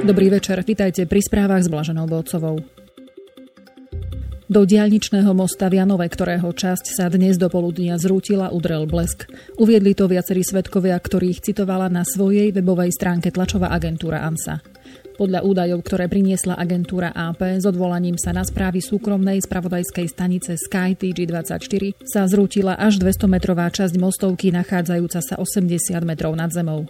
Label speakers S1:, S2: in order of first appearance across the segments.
S1: Dobrý večer, vitajte pri správach s Blaženou Bolcovou. Do diaľničného mosta v Janove, ktorého časť sa dnes do poludnia zrútila, udrel blesk. Uviedli to viacerí svetkovia, ktorých citovala na svojej webovej stránke tlačová agentúra ANSA. Podľa údajov, ktoré priniesla agentúra AP s odvolaním sa na správy súkromnej spravodajskej stanice Sky TG24 sa zrútila až 200-metrová časť mostovky nachádzajúca sa 80 metrov nad zemou.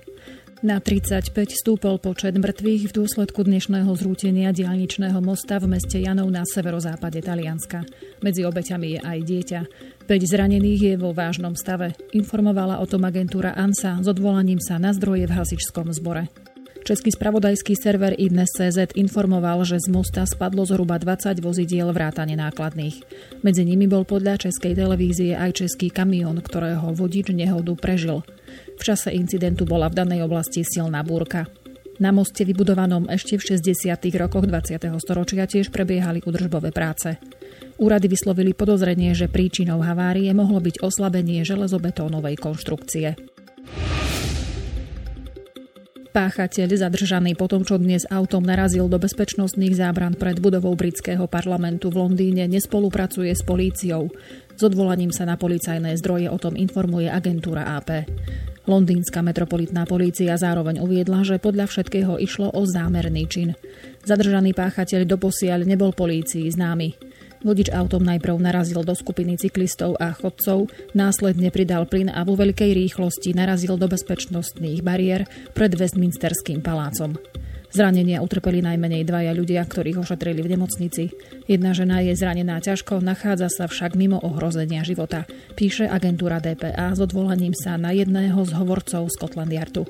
S1: Na 35 stúpol počet mŕtvych v dôsledku dnešného zrútenia diálničného mosta v meste Janov na severozápade Talianska. Medzi obeťami je aj dieťa. 5 zranených je vo vážnom stave. Informovala o tom agentúra ANSA s odvolaním sa na zdroje v hasičskom zbore. Český spravodajský server iDnes.cz informoval, že z mosta spadlo zhruba 20 vozidiel vrátane nákladných. Medzi nimi bol podľa českej televízie aj český kamión, ktorého vodič nehodu prežil. V čase incidentu bola v danej oblasti silná búrka. Na moste vybudovanom ešte v 60. rokoch 20. storočia tiež prebiehali udržbové práce. Úrady vyslovili podozrenie, že príčinou havárie mohlo byť oslabenie železobetónovej konštrukcie. Páchateľ zadržaný po tom, čo dnes autom narazil do bezpečnostných zábran pred budovou britského parlamentu v Londýne, nespolupracuje s políciou. S odvolaním sa na policajné zdroje o tom informuje agentúra AP. Londýnska metropolitná polícia zároveň uviedla, že podľa všetkého išlo o zámerný čin. Zadržaný páchateľ doposiaľ nebol polícii známy. Vodič autom najprv narazil do skupiny cyklistov a chodcov, následne pridal plyn a vo veľkej rýchlosti narazil do bezpečnostných bariér pred Westminsterským palácom. Zranenia utrpeli najmenej dvaja ľudia, ktorých ošetrili v nemocnici. Jedna žena je zranená ťažko, nachádza sa však mimo ohrozenia života, píše agentúra DPA s odvolaním sa na jedného z hovorcov Scotland Yardu.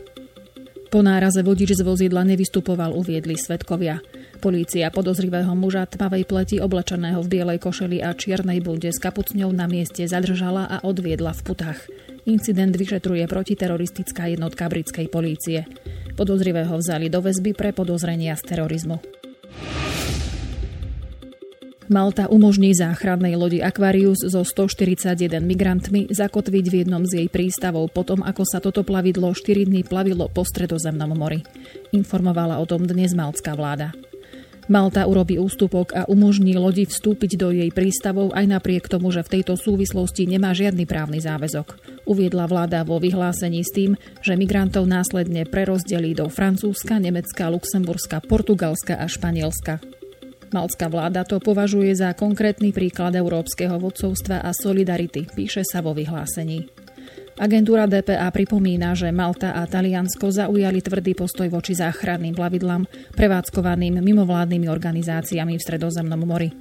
S1: Po náraze vodič z vozidla nevystupoval, uviedli svetkovia. Polícia podozrivého muža tmavej pleti oblečeného v bielej košeli a čiernej bunde s kapucňou na mieste zadržala a odviedla v putách. Incident vyšetruje protiteroristická jednotka britskej polície. Podozrivého vzali do väzby pre podozrenia z terorizmu. Malta umožní záchrannej lodi Aquarius so 141 migrantmi zakotviť v jednom z jej prístavov potom, ako sa toto plavidlo 4 dní plavilo po stredozemnom mori. Informovala o tom dnes maltská vláda. Malta urobí ústupok a umožní lodi vstúpiť do jej prístavov aj napriek tomu, že v tejto súvislosti nemá žiadny právny záväzok. Uviedla vláda vo vyhlásení s tým, že migrantov následne prerozdelí do Francúzska, Nemecka, Luxemburska, Portugalska a Španielska. Maltská vláda to považuje za konkrétny príklad európskeho vodcovstva a solidarity, píše sa vo vyhlásení. Agentúra DPA pripomína, že Malta a Taliansko zaujali tvrdý postoj voči záchranným plavidlám prevádzkovaným mimovládnymi organizáciami v Stredozemnom mori.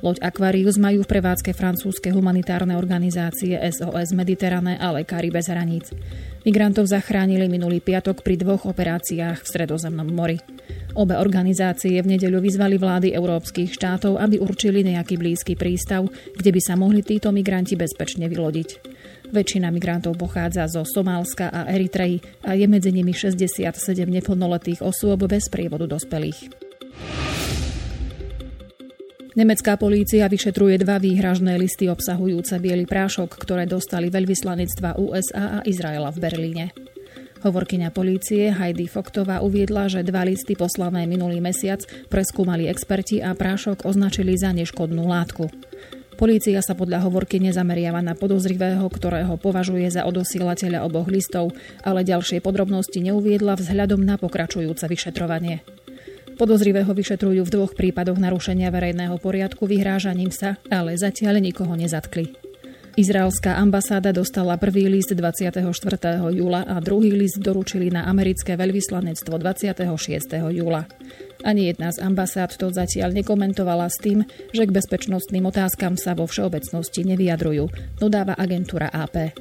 S1: Loď Aquarius majú v prevádzke francúzske humanitárne organizácie SOS Mediterane a Lekári bez hraníc. Migrantov zachránili minulý piatok pri dvoch operáciách v Stredozemnom mori. Obe organizácie v nedeľu vyzvali vlády európskych štátov, aby určili nejaký blízky prístav, kde by sa mohli títo migranti bezpečne vylodiť. Väčšina migrantov pochádza zo Somálska a Eritreji a je medzi nimi 67 neplnoletých osôb bez prievodu dospelých. Nemecká polícia vyšetruje dva výhražné listy obsahujúce biely prášok, ktoré dostali veľvyslanectva USA a Izraela v Berlíne. Hovorkyňa polície Heidi Foktová uviedla, že dva listy poslané minulý mesiac preskúmali experti a prášok označili za neškodnú látku. Polícia sa podľa hovorky nezameriava na podozrivého, ktorého považuje za odosielateľa oboch listov, ale ďalšie podrobnosti neuviedla vzhľadom na pokračujúce vyšetrovanie. Podozrivého vyšetrujú v dvoch prípadoch narušenia verejného poriadku vyhrážaním sa, ale zatiaľ nikoho nezatkli. Izraelská ambasáda dostala prvý list 24. júla a druhý list doručili na americké veľvyslanectvo 26. júla. Ani jedna z ambasád to zatiaľ nekomentovala s tým, že k bezpečnostným otázkam sa vo všeobecnosti nevyjadrujú, dodáva agentúra AP.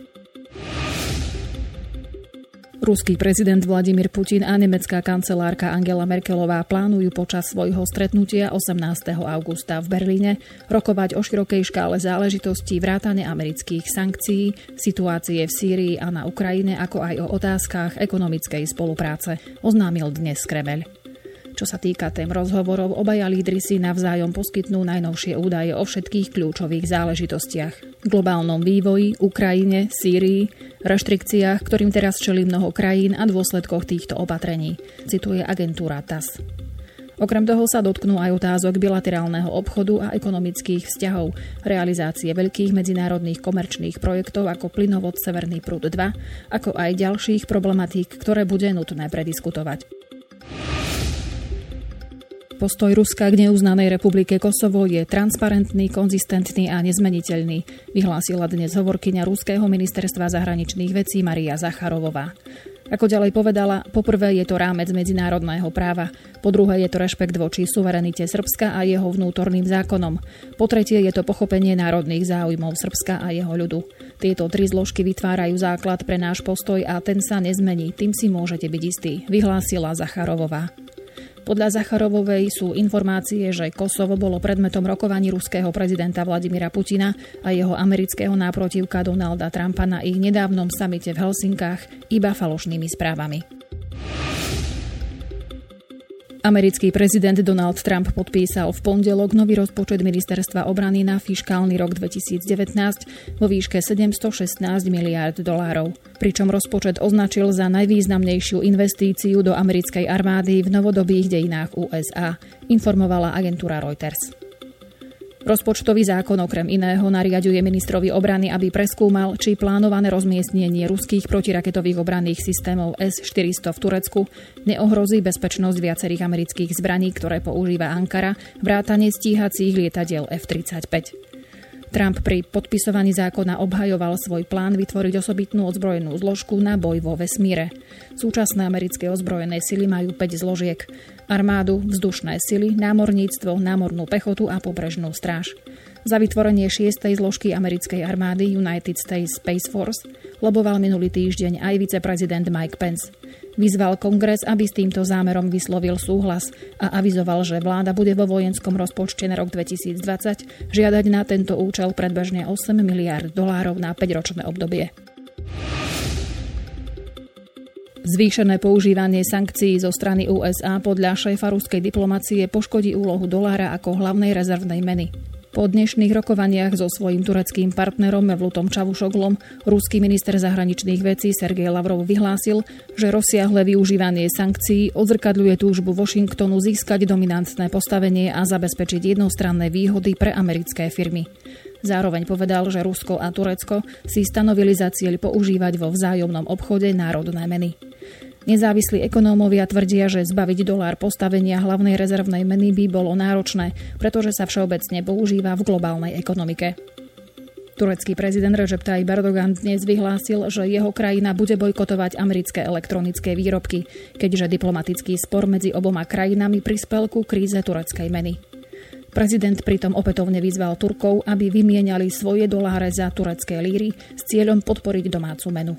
S1: Ruský prezident Vladimír Putin a nemecká kancelárka Angela Merkelová plánujú počas svojho stretnutia 18. augusta v Berlíne rokovať o širokej škále záležitostí vrátane amerických sankcií, situácie v Sýrii a na Ukrajine, ako aj o otázkach ekonomickej spolupráce, oznámil dnes Kremel. Čo sa týka tém rozhovorov, obaja lídry si navzájom poskytnú najnovšie údaje o všetkých kľúčových záležitostiach. Globálnom vývoji, Ukrajine, Sýrii, reštrikciách, ktorým teraz čelí mnoho krajín a dôsledkoch týchto opatrení, cituje agentúra TAS. Okrem toho sa dotknú aj otázok bilaterálneho obchodu a ekonomických vzťahov, realizácie veľkých medzinárodných komerčných projektov ako plynovod Severný prúd 2, ako aj ďalších problematík, ktoré bude nutné prediskutovať. Postoj Ruska k neuznanej republike Kosovo je transparentný, konzistentný a nezmeniteľný, vyhlásila dnes hovorkyňa Ruského ministerstva zahraničných vecí Maria Zacharovová. Ako ďalej povedala, poprvé je to rámec medzinárodného práva, po druhé je to rešpekt voči suverenite Srbska a jeho vnútorným zákonom, po tretie je to pochopenie národných záujmov Srbska a jeho ľudu. Tieto tri zložky vytvárajú základ pre náš postoj a ten sa nezmení, tým si môžete byť istí, vyhlásila Zacharovová. Podľa Zacharovovej sú informácie, že Kosovo bolo predmetom rokovaní ruského prezidenta Vladimira Putina a jeho amerického náprotivka Donalda Trumpa na ich nedávnom samite v Helsinkách iba falošnými správami. Americký prezident Donald Trump podpísal v pondelok nový rozpočet ministerstva obrany na fiškálny rok 2019 vo výške 716 miliárd dolárov. Pričom rozpočet označil za najvýznamnejšiu investíciu do americkej armády v novodobých dejinách USA, informovala agentúra Reuters. Rozpočtový zákon okrem iného nariaduje ministrovi obrany, aby preskúmal, či plánované rozmiestnenie ruských protiraketových obranných systémov S-400 v Turecku neohrozí bezpečnosť viacerých amerických zbraní, ktoré používa Ankara, vrátane stíhacích lietadiel F-35. Trump pri podpisovaní zákona obhajoval svoj plán vytvoriť osobitnú odzbrojenú zložku na boj vo vesmíre. Súčasné americké ozbrojené sily majú 5 zložiek. Armádu, vzdušné sily, námorníctvo, námornú pechotu a pobrežnú stráž. Za vytvorenie šiestej zložky americkej armády United States Space Force loboval minulý týždeň aj viceprezident Mike Pence. Vyzval kongres, aby s týmto zámerom vyslovil súhlas a avizoval, že vláda bude vo vojenskom rozpočte na rok 2020 žiadať na tento účel predbežne 8 miliard dolárov na 5-ročné obdobie. Zvýšené používanie sankcií zo strany USA podľa šéfa ruskej diplomacie poškodí úlohu dolára ako hlavnej rezervnej meny. Po dnešných rokovaniach so svojím tureckým partnerom Mevlutom Čavušoglom ruský minister zahraničných vecí Sergej Lavrov vyhlásil, že rozsiahle využívanie sankcií odzrkadľuje túžbu Washingtonu získať dominantné postavenie a zabezpečiť jednostranné výhody pre americké firmy. Zároveň povedal, že Rusko a Turecko si stanovili za cieľ používať vo vzájomnom obchode národné meny. Nezávislí ekonómovia tvrdia, že zbaviť dolár postavenia hlavnej rezervnej meny by bolo náročné, pretože sa všeobecne používa v globálnej ekonomike. Turecký prezident Recep Tayyip Erdogan dnes vyhlásil, že jeho krajina bude bojkotovať americké elektronické výrobky, keďže diplomatický spor medzi oboma krajinami prispel ku kríze tureckej meny. Prezident pritom opätovne vyzval Turkov, aby vymieniali svoje doláre za turecké líry s cieľom podporiť domácu menu.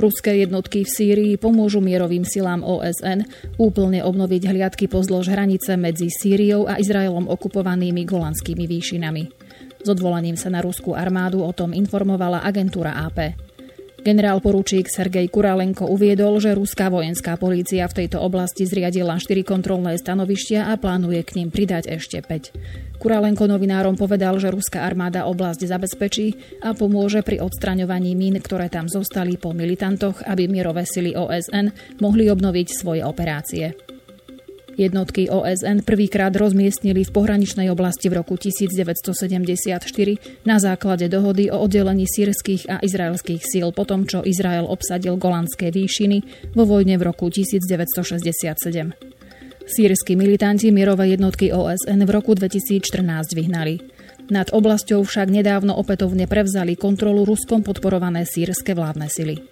S1: Ruské jednotky v Sýrii pomôžu mierovým silám OSN úplne obnoviť hliadky pozdĺž hranice medzi Sýriou a Izraelom okupovanými golandskými výšinami. S odvolaním sa na ruskú armádu o tom informovala agentúra AP. Generál poručík Sergej Kuralenko uviedol, že ruská vojenská polícia v tejto oblasti zriadila 4 kontrolné stanovištia a plánuje k ním pridať ešte 5. Kuralenko novinárom povedal, že ruská armáda oblasť zabezpečí a pomôže pri odstraňovaní mín, ktoré tam zostali po militantoch, aby mierové sily OSN mohli obnoviť svoje operácie. Jednotky OSN prvýkrát rozmiestnili v pohraničnej oblasti v roku 1974 na základe dohody o oddelení sírskych a izraelských síl po tom, čo Izrael obsadil Golandské výšiny vo vojne v roku 1967. Sýrsky militanti mierové jednotky OSN v roku 2014 vyhnali. Nad oblasťou však nedávno opätovne prevzali kontrolu Ruskom podporované sírske vládne sily.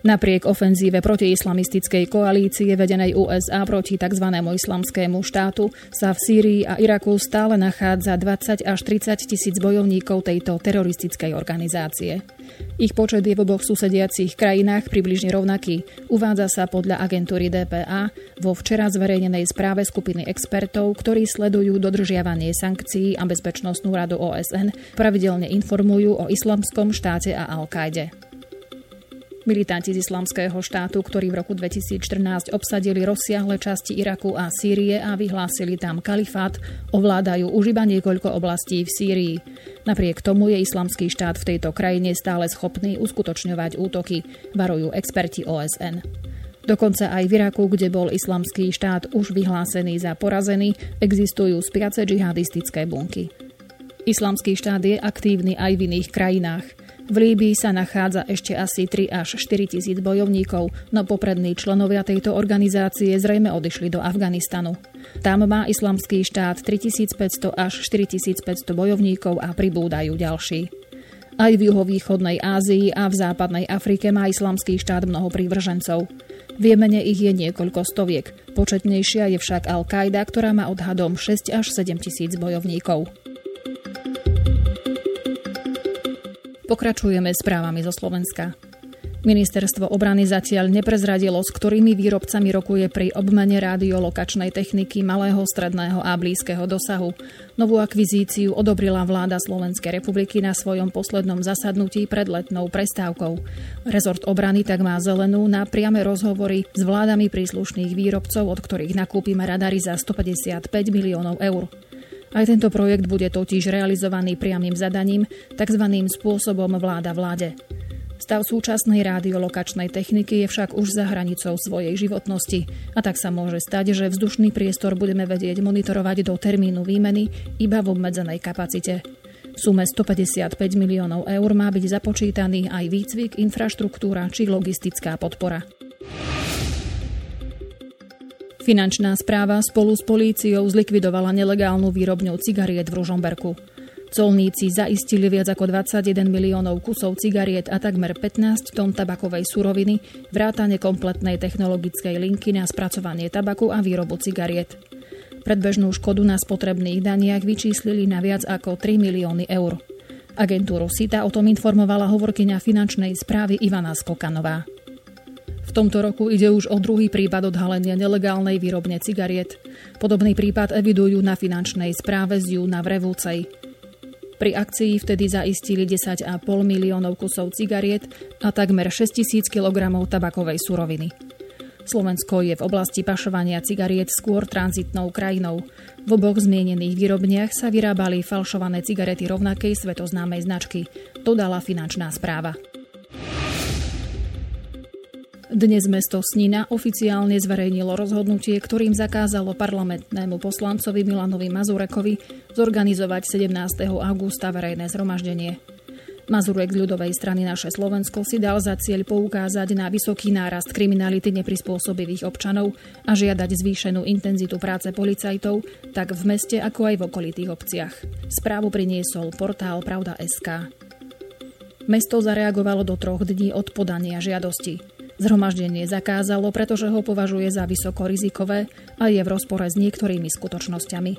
S1: Napriek ofenzíve protiislamistickej koalície vedenej USA proti tzv. islamskému štátu sa v Sýrii a Iraku stále nachádza 20 až 30 tisíc bojovníkov tejto teroristickej organizácie. Ich počet je v oboch susediacich krajinách približne rovnaký. Uvádza sa podľa agentúry DPA vo včera zverejnenej správe skupiny expertov, ktorí sledujú dodržiavanie sankcií a Bezpečnostnú radu OSN, pravidelne informujú o islamskom štáte a Al-Kaide. Militanti z islamského štátu, ktorí v roku 2014 obsadili rozsiahle časti Iraku a Sýrie a vyhlásili tam kalifát, ovládajú už iba niekoľko oblastí v Sýrii. Napriek tomu je islamský štát v tejto krajine stále schopný uskutočňovať útoky, varujú experti OSN. Dokonca aj v Iraku, kde bol islamský štát už vyhlásený za porazený, existujú spiace džihadistické bunky. Islamský štát je aktívny aj v iných krajinách – v Líbii sa nachádza ešte asi 3 až 4 tisíc bojovníkov, no poprední členovia tejto organizácie zrejme odišli do Afganistanu. Tam má islamský štát 3500 až 4500 bojovníkov a pribúdajú ďalší. Aj v juhovýchodnej Ázii a v západnej Afrike má islamský štát mnoho prívržencov. V Jemene ich je niekoľko stoviek. Početnejšia je však Al-Qaida, ktorá má odhadom 6 až 7 tisíc bojovníkov. Pokračujeme správami zo Slovenska. Ministerstvo obrany zatiaľ neprezradilo, s ktorými výrobcami rokuje pri obmene radiolokačnej techniky malého, stredného a blízkeho dosahu. Novú akvizíciu odobrila vláda Slovenskej republiky na svojom poslednom zasadnutí pred letnou prestávkou. Rezort obrany tak má zelenú na priame rozhovory s vládami príslušných výrobcov, od ktorých nakúpime radary za 155 miliónov eur. Aj tento projekt bude totiž realizovaný priamým zadaním, tzv. spôsobom vláda vláde. Stav súčasnej radiolokačnej techniky je však už za hranicou svojej životnosti a tak sa môže stať, že vzdušný priestor budeme vedieť monitorovať do termínu výmeny iba v obmedzenej kapacite. V sume 155 miliónov eur má byť započítaný aj výcvik, infraštruktúra či logistická podpora. Finančná správa spolu s políciou zlikvidovala nelegálnu výrobňu cigariet v Ružomberku. Colníci zaistili viac ako 21 miliónov kusov cigariet a takmer 15 tón tabakovej suroviny, vrátane kompletnej technologickej linky na spracovanie tabaku a výrobu cigariet. Predbežnú škodu na spotrebných daniach vyčíslili na viac ako 3 milióny eur. Agentúru SITA o tom informovala hovorkyňa finančnej správy Ivana Skokanová. V tomto roku ide už o druhý prípad odhalenia nelegálnej výrobne cigariet. Podobný prípad evidujú na finančnej správe z júna v Revúcej. Pri akcii vtedy zaistili 10,5 miliónov kusov cigariet a takmer 6 tisíc kg tabakovej suroviny. Slovensko je v oblasti pašovania cigariet skôr tranzitnou krajinou. V oboch zmienených výrobniach sa vyrábali falšované cigarety rovnakej svetoznámej značky, dodala finančná správa. Dnes mesto Snina oficiálne zverejnilo rozhodnutie, ktorým zakázalo parlamentnému poslancovi Milanovi Mazurekovi zorganizovať 17. augusta verejné zhromaždenie. Mazurek z ľudovej strany naše Slovensko si dal za cieľ poukázať na vysoký nárast kriminality neprispôsobivých občanov a žiadať zvýšenú intenzitu práce policajtov, tak v meste ako aj v okolitých obciach. Správu priniesol portál Pravda.sk. Mesto zareagovalo do troch dní od podania žiadosti. Zhromaždenie zakázalo, pretože ho považuje za vysoko rizikové a je v rozpore s niektorými skutočnosťami.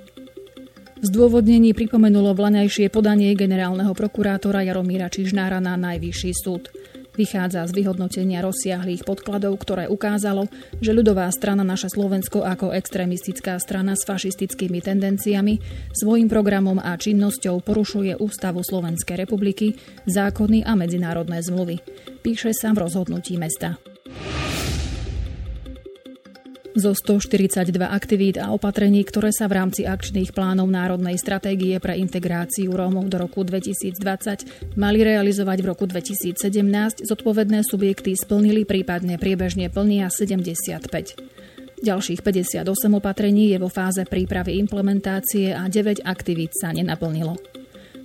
S1: V zdôvodnení pripomenulo vlaňajšie podanie generálneho prokurátora Jaromíra Čižnára na Najvyšší súd. Vychádza z vyhodnotenia rozsiahlých podkladov, ktoré ukázalo, že ľudová strana Naše Slovensko ako extrémistická strana s fašistickými tendenciami svojim programom a činnosťou porušuje Ústavu Slovenskej republiky, zákony a medzinárodné zmluvy. Píše sa v rozhodnutí mesta. Zo 142 aktivít a opatrení, ktoré sa v rámci akčných plánov Národnej stratégie pre integráciu Rómov do roku 2020 mali realizovať v roku 2017, zodpovedné subjekty splnili prípadne priebežne plnia 75. Ďalších 58 opatrení je vo fáze prípravy implementácie a 9 aktivít sa nenaplnilo.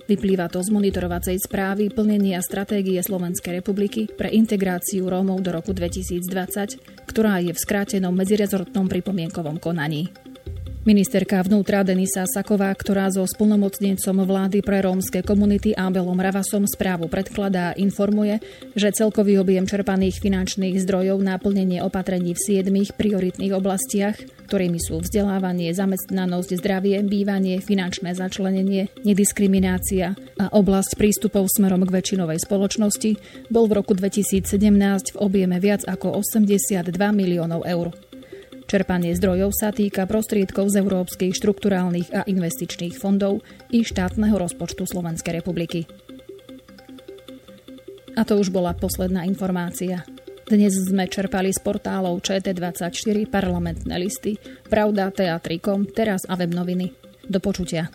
S1: Vyplýva to z monitorovacej správy plnenia stratégie Slovenskej republiky pre integráciu Rómov do roku 2020, ktorá je v skrátenom medzirezortnom pripomienkovom konaní. Ministerka vnútra Denisa Saková, ktorá so splnomocnencom vlády pre rómske komunity Abelom Ravasom správu predkladá, informuje, že celkový objem čerpaných finančných zdrojov na plnenie opatrení v siedmých prioritných oblastiach, ktorými sú vzdelávanie, zamestnanosť, zdravie, bývanie, finančné začlenenie, nediskriminácia a oblasť prístupov smerom k väčšinovej spoločnosti, bol v roku 2017 v objeme viac ako 82 miliónov eur. Čerpanie zdrojov sa týka prostriedkov z európskych štrukturálnych a investičných fondov i štátneho rozpočtu Slovenskej republiky. A to už bola posledná informácia. Dnes sme čerpali z portálov ČT24, parlamentné listy, Pravda, Teatrikom, Teraz a web noviny. Do počutia.